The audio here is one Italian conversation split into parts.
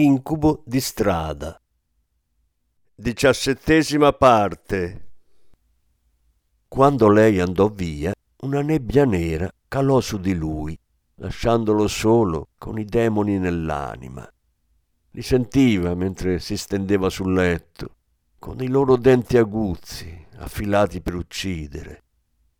Incubo di strada. Diciassettesima parte. Quando lei andò via, una nebbia nera calò su di lui, lasciandolo solo con i demoni nell'anima. Li sentiva mentre si stendeva sul letto, con i loro denti aguzzi, affilati per uccidere.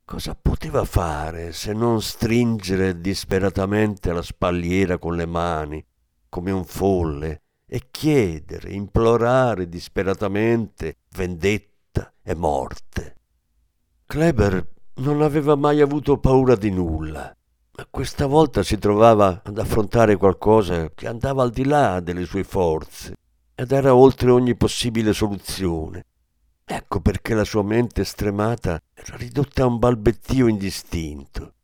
Cosa poteva fare se non stringere disperatamente la spalliera con le mani come un folle e chiedere, implorare disperatamente vendetta e morte. Kleber non aveva mai avuto paura di nulla, ma questa volta si trovava ad affrontare qualcosa che andava al di là delle sue forze ed era oltre ogni possibile soluzione. Ecco perché la sua mente stremata era ridotta a un balbettio indistinto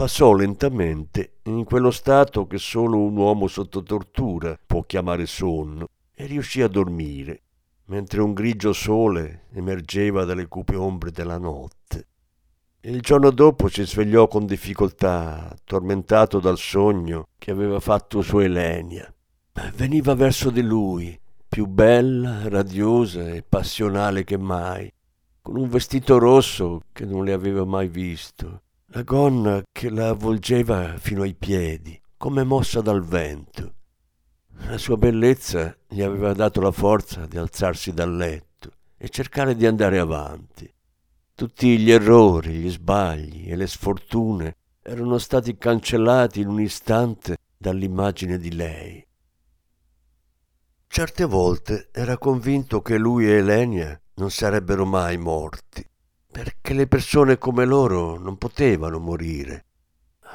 passò lentamente in quello stato che solo un uomo sotto tortura può chiamare sonno e riuscì a dormire, mentre un grigio sole emergeva dalle cupe ombre della notte. Il giorno dopo si svegliò con difficoltà, tormentato dal sogno che aveva fatto sua Elenia. Veniva verso di lui, più bella, radiosa e passionale che mai, con un vestito rosso che non le aveva mai visto la gonna che la avvolgeva fino ai piedi, come mossa dal vento. La sua bellezza gli aveva dato la forza di alzarsi dal letto e cercare di andare avanti. Tutti gli errori, gli sbagli e le sfortune erano stati cancellati in un istante dall'immagine di lei. Certe volte era convinto che lui e Elenia non sarebbero mai morti perché le persone come loro non potevano morire.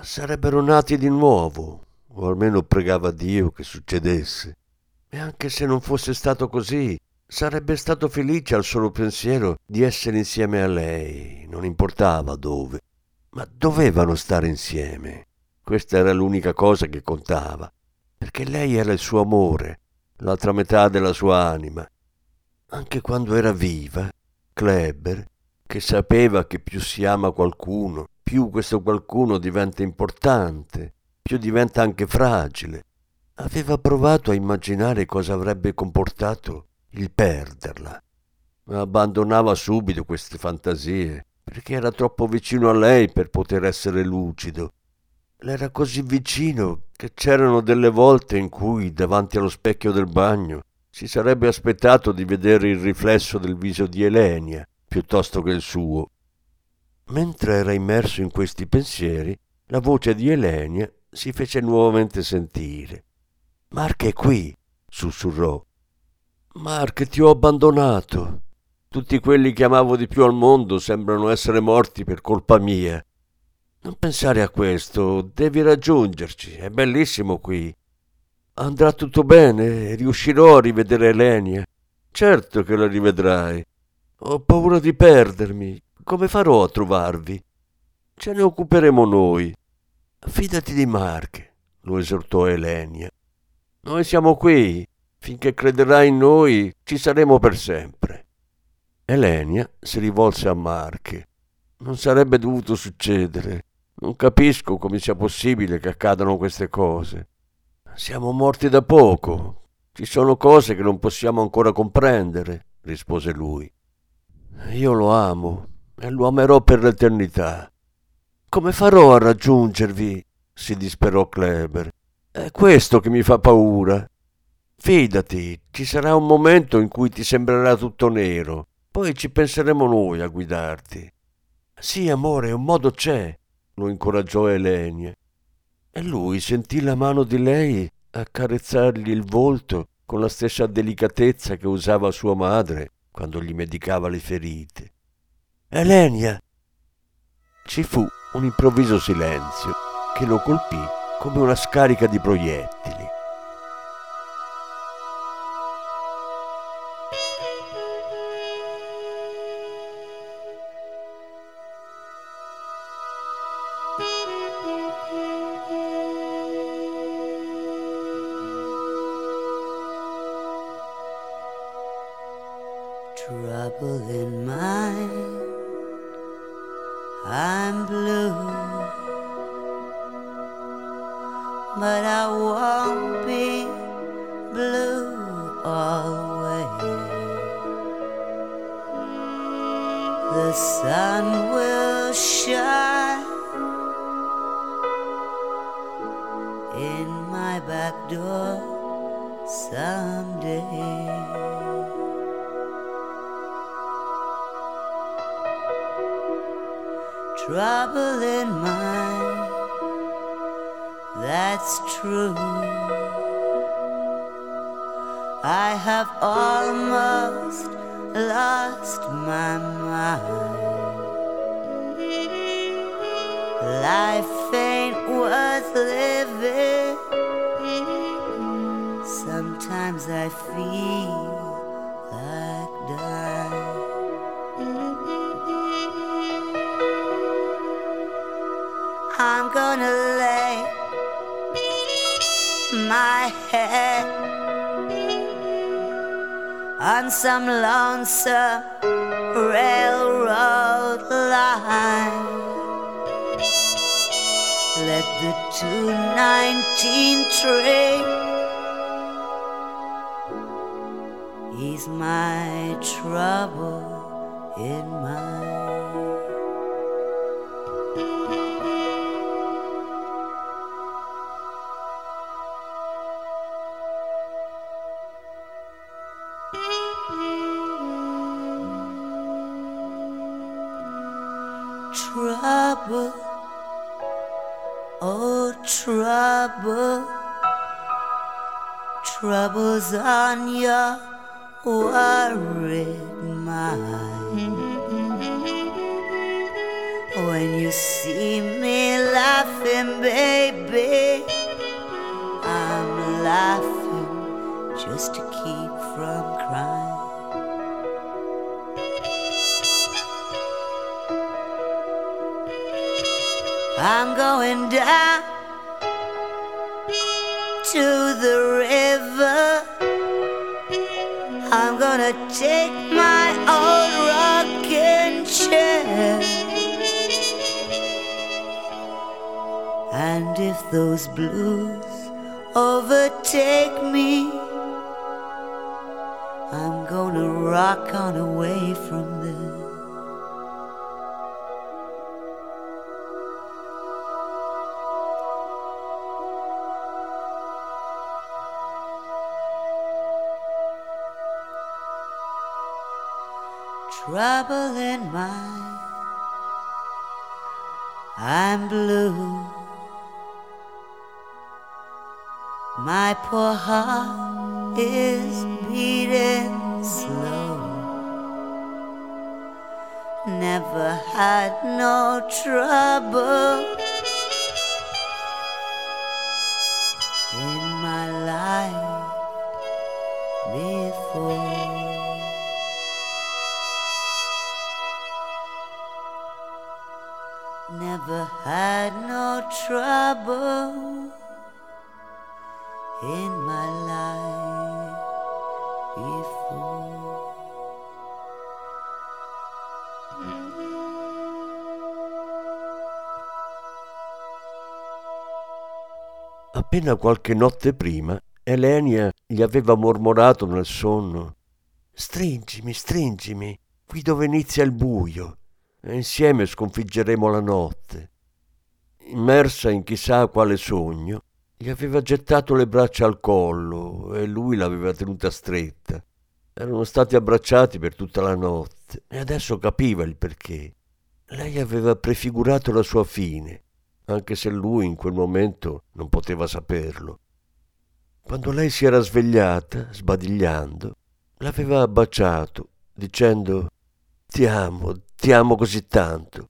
Sarebbero nati di nuovo, o almeno pregava Dio che succedesse. E anche se non fosse stato così, sarebbe stato felice al solo pensiero di essere insieme a lei, non importava dove. Ma dovevano stare insieme. Questa era l'unica cosa che contava, perché lei era il suo amore, l'altra metà della sua anima. Anche quando era viva, Kleber che sapeva che più si ama qualcuno, più questo qualcuno diventa importante, più diventa anche fragile. Aveva provato a immaginare cosa avrebbe comportato il perderla, ma abbandonava subito queste fantasie, perché era troppo vicino a lei per poter essere lucido. L'era così vicino che c'erano delle volte in cui, davanti allo specchio del bagno, si sarebbe aspettato di vedere il riflesso del viso di Elenia, piuttosto che il suo. Mentre era immerso in questi pensieri, la voce di Elenia si fece nuovamente sentire. Mark è qui, sussurrò. Mark, ti ho abbandonato. Tutti quelli che amavo di più al mondo sembrano essere morti per colpa mia. Non pensare a questo, devi raggiungerci, è bellissimo qui. Andrà tutto bene, riuscirò a rivedere Elenia. Certo che la rivedrai. Ho paura di perdermi. Come farò a trovarvi? Ce ne occuperemo noi. Fidati di Mark, lo esortò Elenia. Noi siamo qui. Finché crederai in noi, ci saremo per sempre. Elenia si rivolse a Mark. Non sarebbe dovuto succedere. Non capisco come sia possibile che accadano queste cose. Siamo morti da poco. Ci sono cose che non possiamo ancora comprendere, rispose lui. Io lo amo e lo amerò per l'eternità. Come farò a raggiungervi? si disperò Kleber. È questo che mi fa paura. Fidati, ci sarà un momento in cui ti sembrerà tutto nero, poi ci penseremo noi a guidarti. Sì, amore, un modo c'è, lo incoraggiò Elenia. E lui sentì la mano di lei accarezzargli il volto con la stessa delicatezza che usava sua madre quando gli medicava le ferite. Elenia! Ci fu un improvviso silenzio che lo colpì come una scarica di proiettili. But I won't be blue always. The sun will shine in my back door someday. trouble in mind. That's true. I have almost lost my mind. Life ain't worth living. Sometimes I feel like dying. I'm gonna lay my head on some lonesome railroad line. Let the 219 train ease my trouble in mind. Trouble, troubles on your worried mind. When you see me laughing, baby, I'm laughing just to keep from crying. I'm going down to the river. I'm gonna take my old rocking chair. And if those blues overtake me, I'm gonna rock on away from trouble in mind. I'm blue. My poor heart is beating slow. Never had no trouble Appena qualche notte prima, Elenia gli aveva mormorato nel sonno Stringimi, stringimi, qui dove inizia il buio, e insieme sconfiggeremo la notte. Immersa in chissà quale sogno, gli aveva gettato le braccia al collo e lui l'aveva tenuta stretta. Erano stati abbracciati per tutta la notte e adesso capiva il perché. Lei aveva prefigurato la sua fine, anche se lui in quel momento non poteva saperlo. Quando lei si era svegliata, sbadigliando, l'aveva baciato, dicendo Ti amo, ti amo così tanto.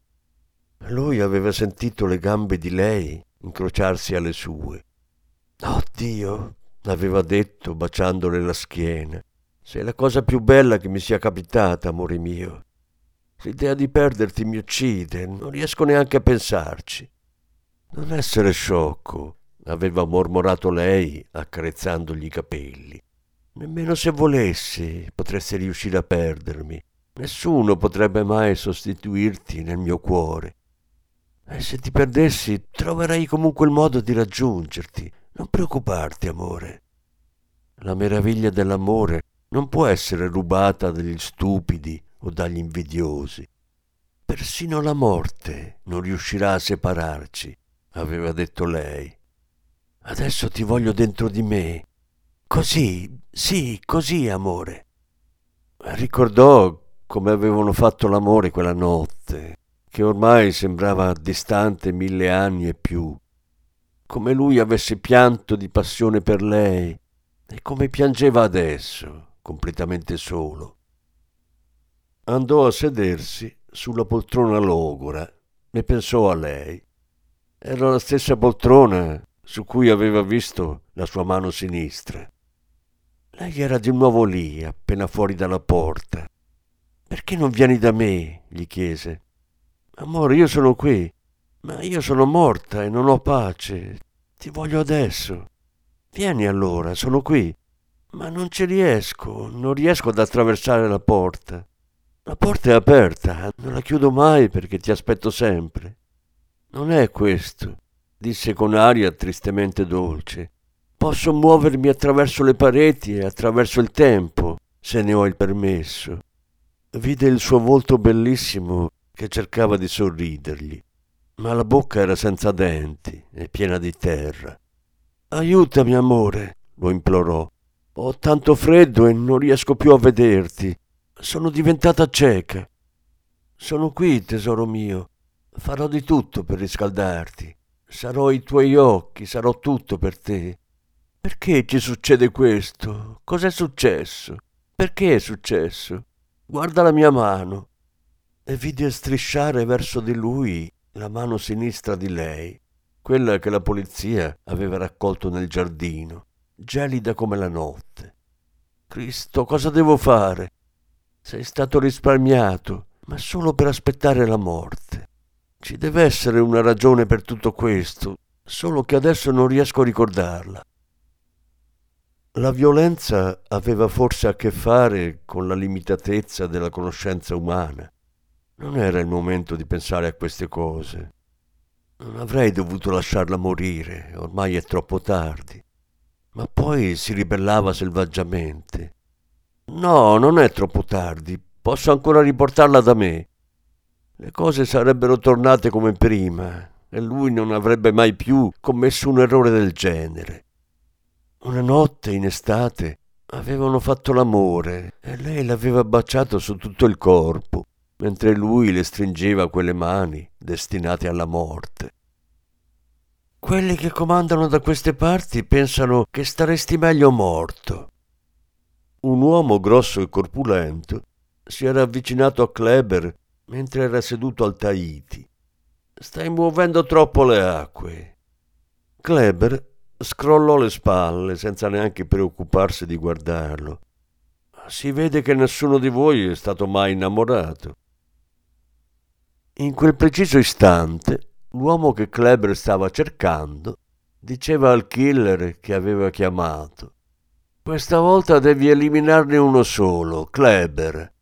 Lui aveva sentito le gambe di lei incrociarsi alle sue. Oh Dio, aveva detto baciandole la schiena, sei la cosa più bella che mi sia capitata, amore mio. L'idea di perderti mi uccide, non riesco neanche a pensarci. Non essere sciocco, aveva mormorato lei accarezzandogli i capelli. Nemmeno se volessi potresti riuscire a perdermi. Nessuno potrebbe mai sostituirti nel mio cuore. E se ti perdessi, troverai comunque il modo di raggiungerti. Non preoccuparti, amore. La meraviglia dell'amore non può essere rubata dagli stupidi o dagli invidiosi. Persino la morte non riuscirà a separarci, aveva detto lei. Adesso ti voglio dentro di me. Così, sì, così, amore. Ricordò come avevano fatto l'amore quella notte, che ormai sembrava distante mille anni e più. Come lui avesse pianto di passione per lei e come piangeva adesso, completamente solo. Andò a sedersi sulla poltrona logora e pensò a lei. Era la stessa poltrona su cui aveva visto la sua mano sinistra. Lei era di nuovo lì, appena fuori dalla porta. Perché non vieni da me? gli chiese. Amore, io sono qui, ma io sono morta e non ho pace. Ti voglio adesso. Vieni allora, sono qui. Ma non ci riesco, non riesco ad attraversare la porta. La porta è aperta, non la chiudo mai perché ti aspetto sempre. Non è questo, disse con aria tristemente dolce. Posso muovermi attraverso le pareti e attraverso il tempo, se ne ho il permesso. Vide il suo volto bellissimo che cercava di sorridergli, ma la bocca era senza denti e piena di terra. Aiutami, amore, lo implorò. Ho tanto freddo e non riesco più a vederti. Sono diventata cieca. Sono qui, tesoro mio. Farò di tutto per riscaldarti. Sarò i tuoi occhi, sarò tutto per te. Perché ci succede questo? Cos'è successo? Perché è successo? Guarda la mia mano. E vide strisciare verso di lui la mano sinistra di lei, quella che la polizia aveva raccolto nel giardino, gelida come la notte. Cristo, cosa devo fare? Sei stato risparmiato, ma solo per aspettare la morte. Ci deve essere una ragione per tutto questo, solo che adesso non riesco a ricordarla. La violenza aveva forse a che fare con la limitatezza della conoscenza umana. Non era il momento di pensare a queste cose. Non avrei dovuto lasciarla morire, ormai è troppo tardi. Ma poi si ribellava selvaggiamente. No, non è troppo tardi. Posso ancora riportarla da me. Le cose sarebbero tornate come prima e lui non avrebbe mai più commesso un errore del genere. Una notte in estate avevano fatto l'amore e lei l'aveva baciato su tutto il corpo, mentre lui le stringeva quelle mani destinate alla morte. Quelli che comandano da queste parti pensano che staresti meglio morto, un uomo grosso e corpulento si era avvicinato a Kleber mentre era seduto al Tahiti. Stai muovendo troppo le acque. Kleber scrollò le spalle senza neanche preoccuparsi di guardarlo. Si vede che nessuno di voi è stato mai innamorato. In quel preciso istante, l'uomo che Kleber stava cercando diceva al killer che aveva chiamato questa volta devi eliminarne uno solo, Kleber.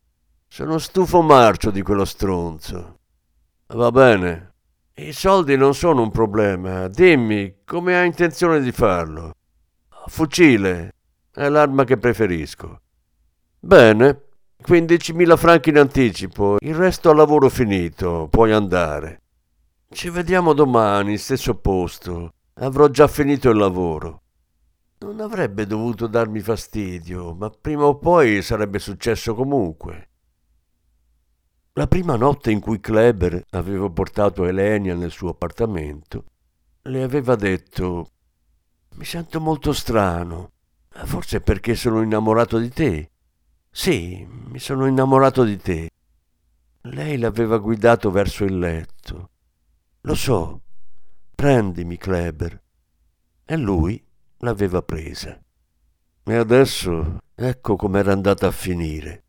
Sono stufo marcio di quello stronzo. Va bene. I soldi non sono un problema. Dimmi come hai intenzione di farlo. Fucile. È l'arma che preferisco. Bene. 15.000 franchi in anticipo. Il resto a lavoro finito. Puoi andare. Ci vediamo domani, stesso posto. Avrò già finito il lavoro. Non avrebbe dovuto darmi fastidio, ma prima o poi sarebbe successo comunque. La prima notte in cui Kleber aveva portato Elenia nel suo appartamento, le aveva detto Mi sento molto strano, forse perché sono innamorato di te. Sì, mi sono innamorato di te. Lei l'aveva guidato verso il letto. Lo so, prendimi, Kleber. E lui l'aveva presa. E adesso ecco com'era andata a finire.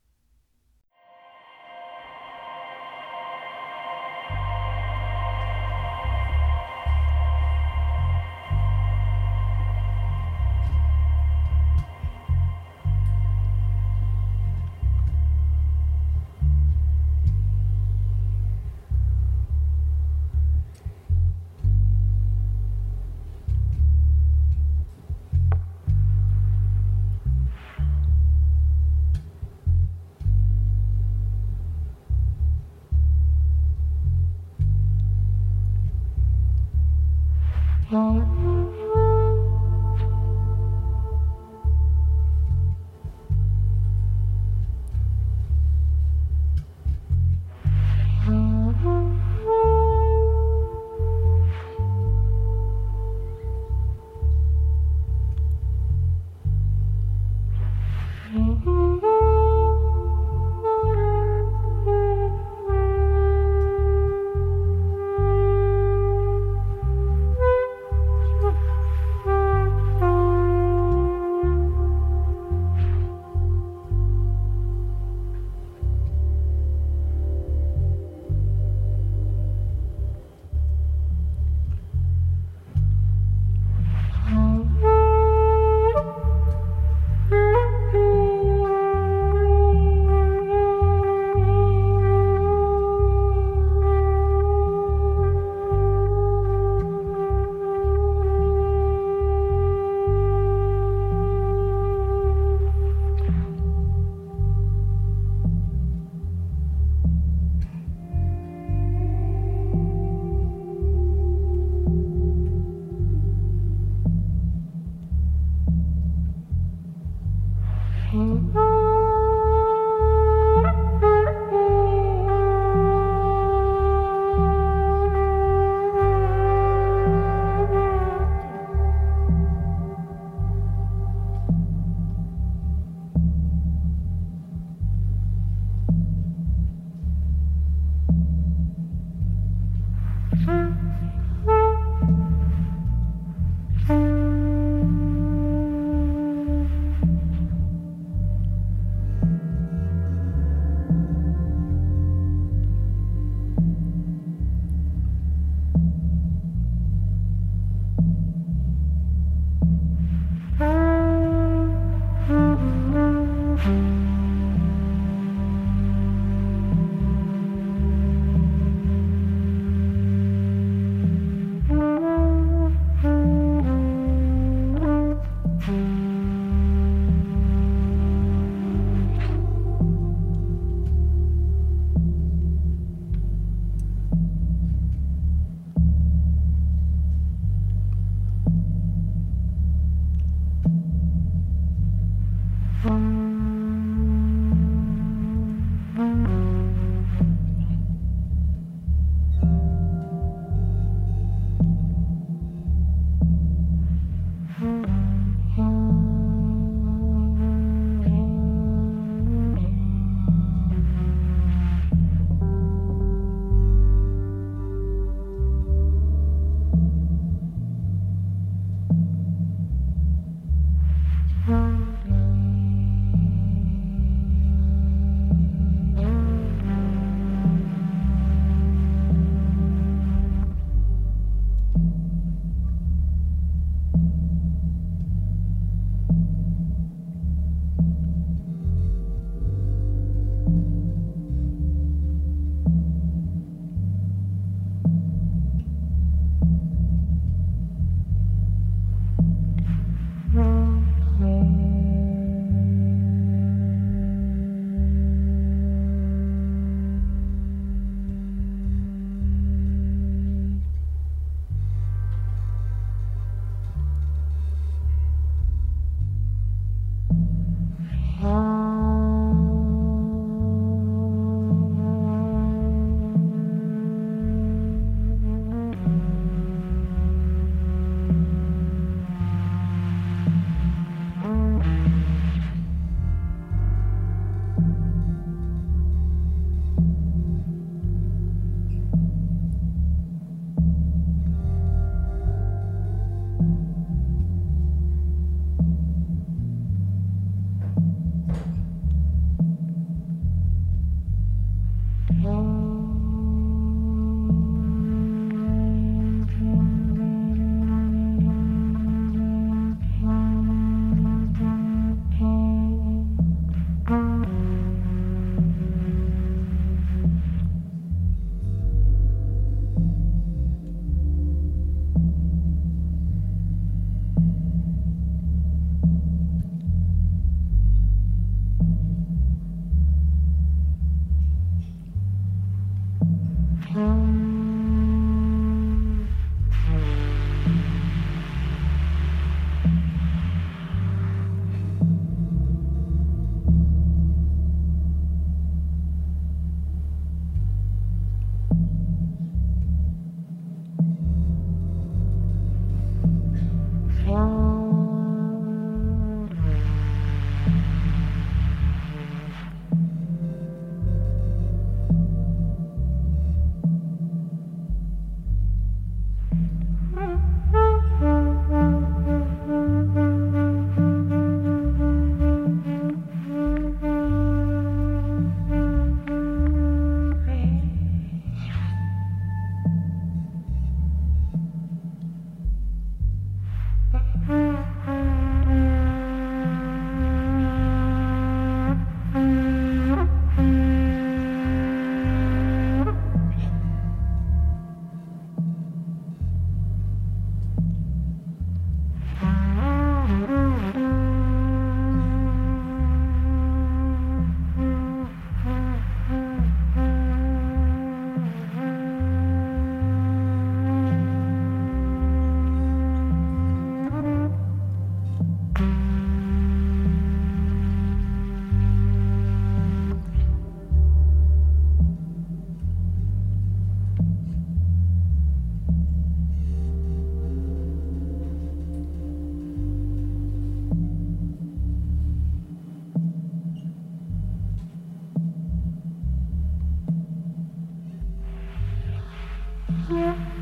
Yeah.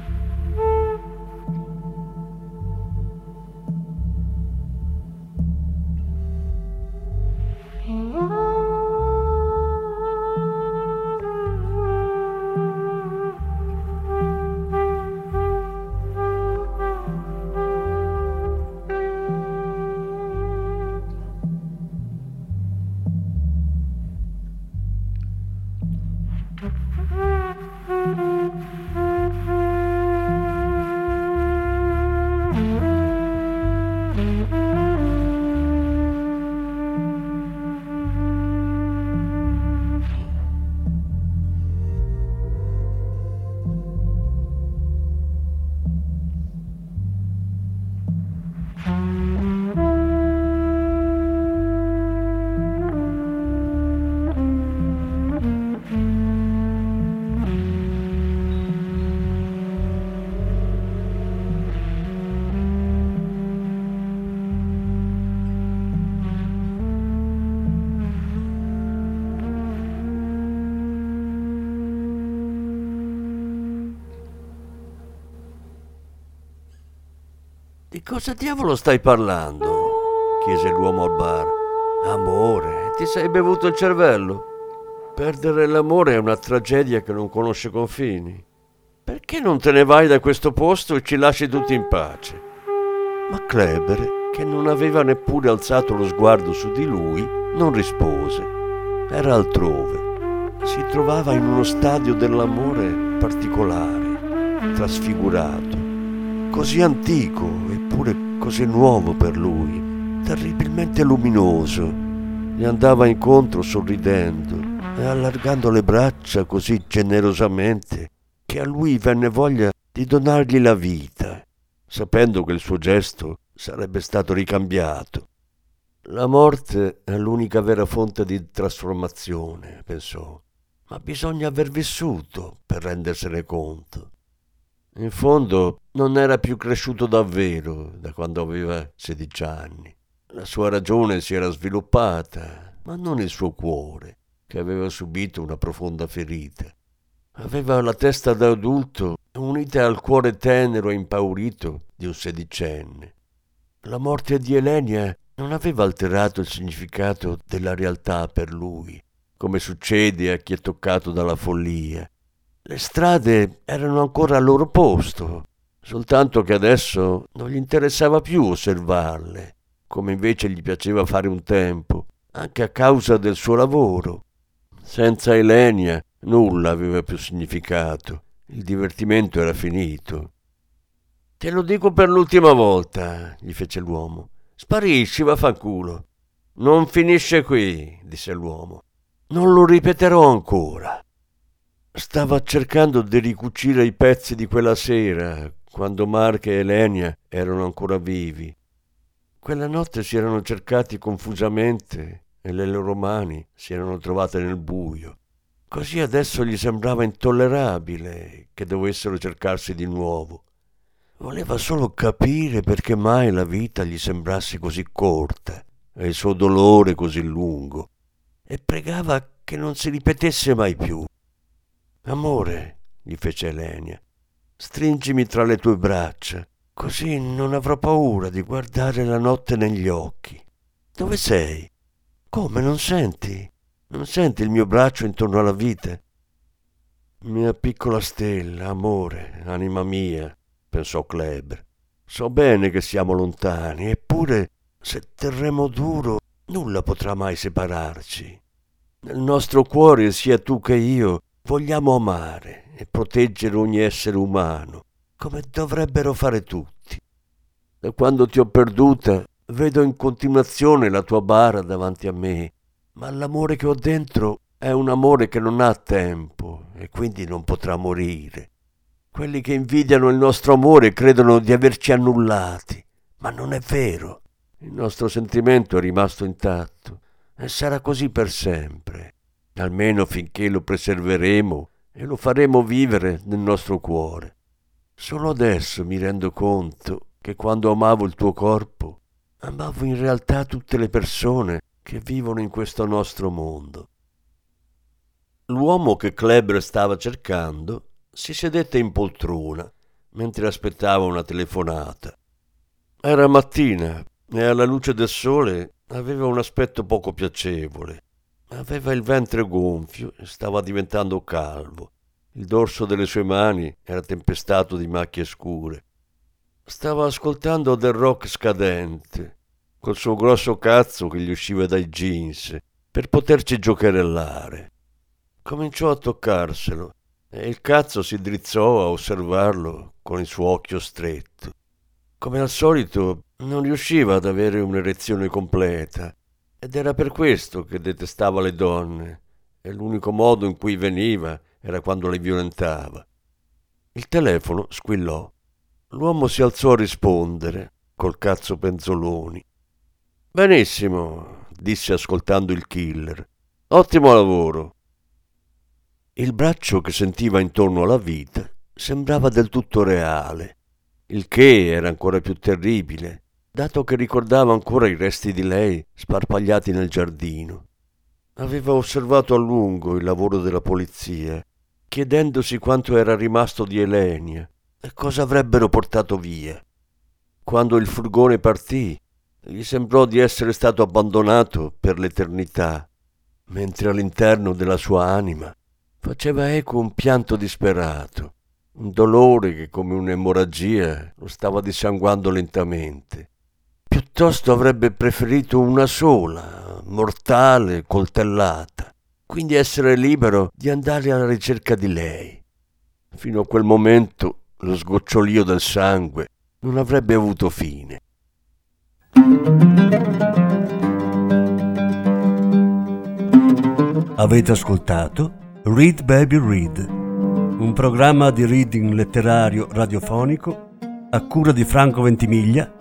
Cosa diavolo stai parlando? chiese l'uomo al bar. Amore, ti sei bevuto il cervello? Perdere l'amore è una tragedia che non conosce confini. Perché non te ne vai da questo posto e ci lasci tutti in pace? Ma Kleber, che non aveva neppure alzato lo sguardo su di lui, non rispose. Era altrove. Si trovava in uno stadio dell'amore particolare, trasfigurato, così antico così nuovo per lui, terribilmente luminoso. Gli andava incontro sorridendo e allargando le braccia così generosamente che a lui venne voglia di donargli la vita, sapendo che il suo gesto sarebbe stato ricambiato. La morte è l'unica vera fonte di trasformazione, pensò, ma bisogna aver vissuto per rendersene conto. In fondo non era più cresciuto davvero da quando aveva 16 anni. La sua ragione si era sviluppata, ma non il suo cuore che aveva subito una profonda ferita. Aveva la testa da adulto unita al cuore tenero e impaurito di un sedicenne. La morte di Elenia non aveva alterato il significato della realtà per lui, come succede a chi è toccato dalla follia. Le strade erano ancora al loro posto, soltanto che adesso non gli interessava più osservarle, come invece gli piaceva fare un tempo, anche a causa del suo lavoro. Senza Elenia nulla aveva più significato. Il divertimento era finito. Te lo dico per l'ultima volta, gli fece l'uomo. Sparisci, vaffanculo. Non finisce qui, disse l'uomo. Non lo ripeterò ancora. Stava cercando di ricucire i pezzi di quella sera, quando Mark e Elenia erano ancora vivi. Quella notte si erano cercati confusamente e le loro mani si erano trovate nel buio. Così adesso gli sembrava intollerabile che dovessero cercarsi di nuovo. Voleva solo capire perché mai la vita gli sembrasse così corta e il suo dolore così lungo e pregava che non si ripetesse mai più. Amore, gli fece Elenia, stringimi tra le tue braccia, così non avrò paura di guardare la notte negli occhi. Dove sei? Come non senti? Non senti il mio braccio intorno alla vite? Mia piccola stella, amore, anima mia, pensò Kleber. So bene che siamo lontani, eppure se terremo duro nulla potrà mai separarci. Nel nostro cuore, sia tu che io, vogliamo amare e proteggere ogni essere umano, come dovrebbero fare tutti. Da quando ti ho perduta Vedo in continuazione la tua bara davanti a me, ma l'amore che ho dentro è un amore che non ha tempo e quindi non potrà morire. Quelli che invidiano il nostro amore credono di averci annullati, ma non è vero. Il nostro sentimento è rimasto intatto e sarà così per sempre, almeno finché lo preserveremo e lo faremo vivere nel nostro cuore. Solo adesso mi rendo conto che quando amavo il tuo corpo amavo in realtà tutte le persone che vivono in questo nostro mondo. L'uomo che Kleber stava cercando si sedette in poltrona mentre aspettava una telefonata. Era mattina e alla luce del sole aveva un aspetto poco piacevole. Aveva il ventre gonfio e stava diventando calvo. Il dorso delle sue mani era tempestato di macchie scure. Stava ascoltando del rock scadente, col suo grosso cazzo che gli usciva dai jeans, per poterci giocherellare. Cominciò a toccarselo e il cazzo si drizzò a osservarlo con il suo occhio stretto. Come al solito non riusciva ad avere un'erezione completa ed era per questo che detestava le donne e l'unico modo in cui veniva era quando le violentava. Il telefono squillò. L'uomo si alzò a rispondere col cazzo penzoloni. Benissimo, disse ascoltando il killer. Ottimo lavoro. Il braccio che sentiva intorno alla vita sembrava del tutto reale, il che era ancora più terribile, dato che ricordava ancora i resti di lei sparpagliati nel giardino. Aveva osservato a lungo il lavoro della polizia, chiedendosi quanto era rimasto di Elenia e cosa avrebbero portato via. Quando il furgone partì, gli sembrò di essere stato abbandonato per l'eternità, mentre all'interno della sua anima faceva eco un pianto disperato, un dolore che come un'emorragia lo stava dissanguando lentamente. Piuttosto avrebbe preferito una sola, mortale coltellata, quindi essere libero di andare alla ricerca di lei. Fino a quel momento lo sgocciolio del sangue non avrebbe avuto fine. Avete ascoltato Read Baby Read, un programma di reading letterario radiofonico a cura di Franco Ventimiglia